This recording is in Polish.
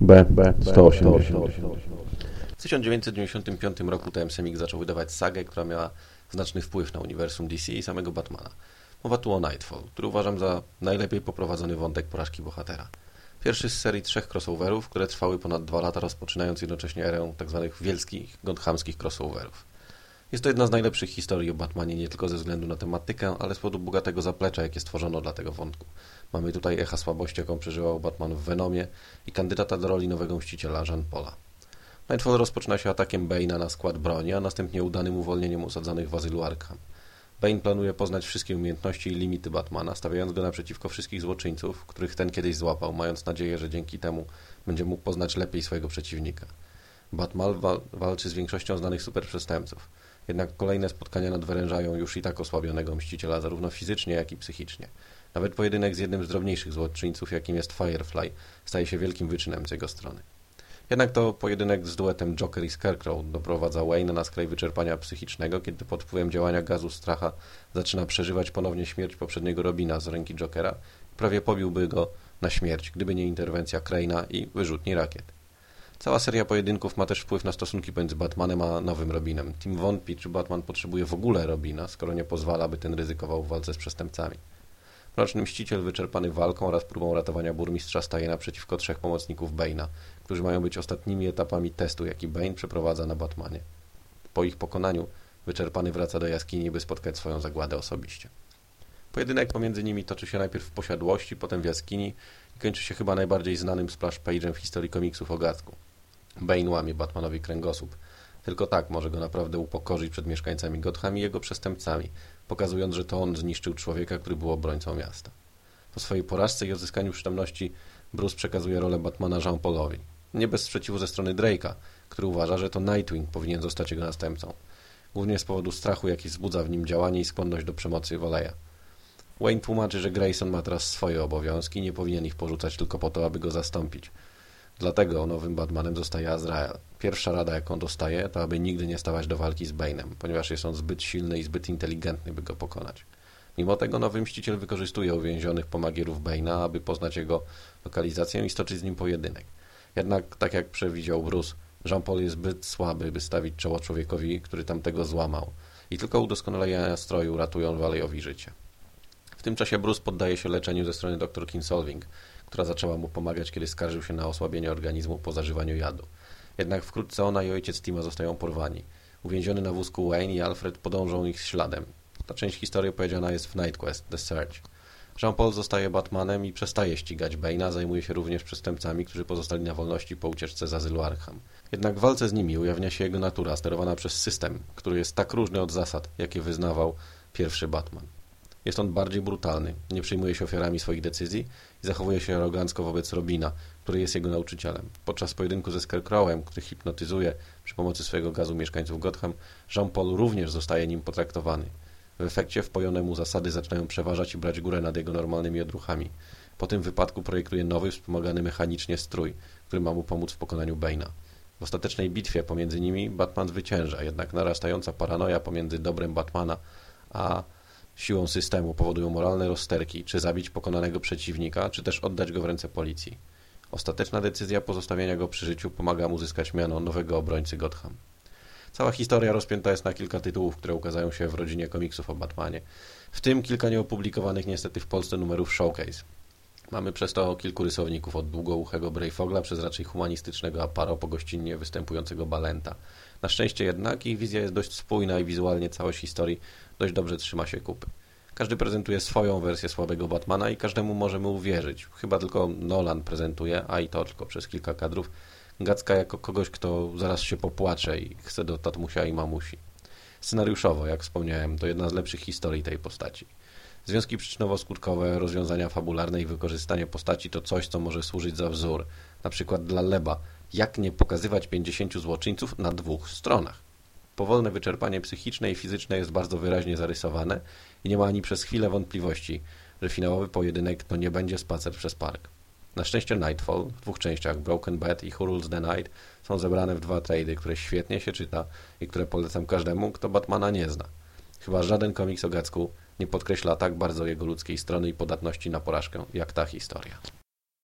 B, B, 180. W 1995 roku TM Semik zaczął wydawać sagę, która miała znaczny wpływ na uniwersum DC i samego Batmana. Mowa tu o Nightfall, który uważam za najlepiej poprowadzony wątek porażki bohatera. Pierwszy z serii trzech crossoverów, które trwały ponad dwa lata, rozpoczynając jednocześnie erę tzw. wielkich, gothamskich crossoverów. Jest to jedna z najlepszych historii o Batmanie nie tylko ze względu na tematykę, ale z powodu bogatego zaplecza, jakie stworzono dla tego wątku. Mamy tutaj echa słabości, jaką przeżywał Batman w Venomie i kandydata do roli nowego mściciela Jean Paula. Nightfall rozpoczyna się atakiem Bane'a na skład broni, a następnie udanym uwolnieniem osadzonych w azylu Arkham. Bane planuje poznać wszystkie umiejętności i limity Batmana, stawiając go naprzeciwko wszystkich złoczyńców, których ten kiedyś złapał, mając nadzieję, że dzięki temu będzie mógł poznać lepiej swojego przeciwnika. Batman wal walczy z większością znanych superprzestępców. Jednak kolejne spotkania nadwyrężają już i tak osłabionego mściciela zarówno fizycznie, jak i psychicznie. Nawet pojedynek z jednym z drobniejszych złoczyńców, jakim jest Firefly, staje się wielkim wyczynem z jego strony. Jednak to pojedynek z duetem Joker i Scarecrow doprowadza Wayne na skraj wyczerpania psychicznego, kiedy pod wpływem działania gazu stracha zaczyna przeżywać ponownie śmierć poprzedniego Robina z ręki Jokera. Prawie pobiłby go na śmierć, gdyby nie interwencja Crane'a i wyrzutni rakiet. Cała seria pojedynków ma też wpływ na stosunki pomiędzy Batmanem a nowym Robinem. Tim wątpi, czy Batman potrzebuje w ogóle Robina, skoro nie pozwala, by ten ryzykował w walce z przestępcami. Mroczny Mściciel wyczerpany walką oraz próbą ratowania burmistrza staje naprzeciwko trzech pomocników Bane'a, którzy mają być ostatnimi etapami testu, jaki Bane przeprowadza na Batmanie. Po ich pokonaniu wyczerpany wraca do jaskini, by spotkać swoją zagładę osobiście. Pojedynek pomiędzy nimi toczy się najpierw w posiadłości, potem w jaskini i kończy się chyba najbardziej znanym splash page'em w historii komiksów o Gacku. Bane łamie Batmanowi kręgosłup. Tylko tak może go naprawdę upokorzyć przed mieszkańcami Gotham i jego przestępcami, pokazując, że to on zniszczył człowieka, który był obrońcą miasta. Po swojej porażce i odzyskaniu przytomności Bruce przekazuje rolę Batmana Jean-Paulowi. Nie bez sprzeciwu ze strony Drake'a, który uważa, że to Nightwing powinien zostać jego następcą. Głównie z powodu strachu, jaki wzbudza w nim działanie i skłonność do przemocy Woleja. Wayne tłumaczy, że Grayson ma teraz swoje obowiązki i nie powinien ich porzucać tylko po to, aby go zastąpić. Dlatego nowym Batmanem zostaje Azrael. Pierwsza rada, jaką dostaje, to aby nigdy nie stawać do walki z Bane'em, ponieważ jest on zbyt silny i zbyt inteligentny, by go pokonać. Mimo tego nowy mściciel wykorzystuje uwięzionych pomagierów Bane'a, aby poznać jego lokalizację i stoczyć z nim pojedynek. Jednak, tak jak przewidział Bruce, Jean-Paul jest zbyt słaby, by stawić czoło człowiekowi, który tamtego złamał i tylko udoskonalenia stroju ratują Valejowi życie. Tym czasie Bruce poddaje się leczeniu ze strony dr Kinsolving, która zaczęła mu pomagać, kiedy skarżył się na osłabienie organizmu po zażywaniu jadu. Jednak wkrótce ona i ojciec Tima zostają porwani. Uwięziony na wózku Wayne i Alfred podążą ich śladem. Ta część historii opowiedziana jest w Night Quest, The Search. Jean-Paul zostaje Batmanem i przestaje ścigać Bane'a, zajmuje się również przestępcami, którzy pozostali na wolności po ucieczce z azylu Arkham. Jednak w walce z nimi ujawnia się jego natura, sterowana przez system, który jest tak różny od zasad, jakie wyznawał pierwszy Batman. Jest on bardziej brutalny, nie przyjmuje się ofiarami swoich decyzji i zachowuje się arogancko wobec Robina, który jest jego nauczycielem. Podczas pojedynku ze Scarecrowem, który hipnotyzuje przy pomocy swojego gazu mieszkańców Gotham, Jean-Paul również zostaje nim potraktowany. W efekcie wpojone mu zasady zaczynają przeważać i brać górę nad jego normalnymi odruchami. Po tym wypadku projektuje nowy, wspomagany mechanicznie strój, który ma mu pomóc w pokonaniu Bane'a. W ostatecznej bitwie pomiędzy nimi Batman zwycięża, jednak narastająca paranoja pomiędzy dobrem Batmana a siłą systemu powodują moralne rozterki, czy zabić pokonanego przeciwnika, czy też oddać go w ręce policji. Ostateczna decyzja pozostawienia go przy życiu pomaga mu zyskać miano nowego obrońcy Gotham. Cała historia rozpięta jest na kilka tytułów, które ukazają się w rodzinie komiksów o Batmanie, w tym kilka nieopublikowanych niestety w Polsce numerów Showcase. Mamy przez to kilku rysowników od długouchego Brayfogla przez raczej humanistycznego Aparo po gościnnie występującego Balenta. Na szczęście jednak ich wizja jest dość spójna i wizualnie całość historii dość dobrze trzyma się kupy. Każdy prezentuje swoją wersję słabego Batmana i każdemu możemy uwierzyć. Chyba tylko Nolan prezentuje, a i to tylko przez kilka kadrów, Gacka jako kogoś, kto zaraz się popłacze i chce do tatmusia i mamusi. Scenariuszowo, jak wspomniałem, to jedna z lepszych historii tej postaci. Związki przyczynowo-skutkowe, rozwiązania fabularne i wykorzystanie postaci to coś, co może służyć za wzór. Na przykład dla Leba. Jak nie pokazywać 50 złoczyńców na dwóch stronach? Powolne wyczerpanie psychiczne i fizyczne jest bardzo wyraźnie zarysowane i nie ma ani przez chwilę wątpliwości, że finałowy pojedynek to nie będzie spacer przez park. Na szczęście Nightfall w dwóch częściach Broken Bad i Who Rules the Night są zebrane w dwa trady, które świetnie się czyta i które polecam każdemu, kto Batmana nie zna. Chyba żaden komiks o Gacku nie podkreśla tak bardzo jego ludzkiej strony i podatności na porażkę, jak ta historia.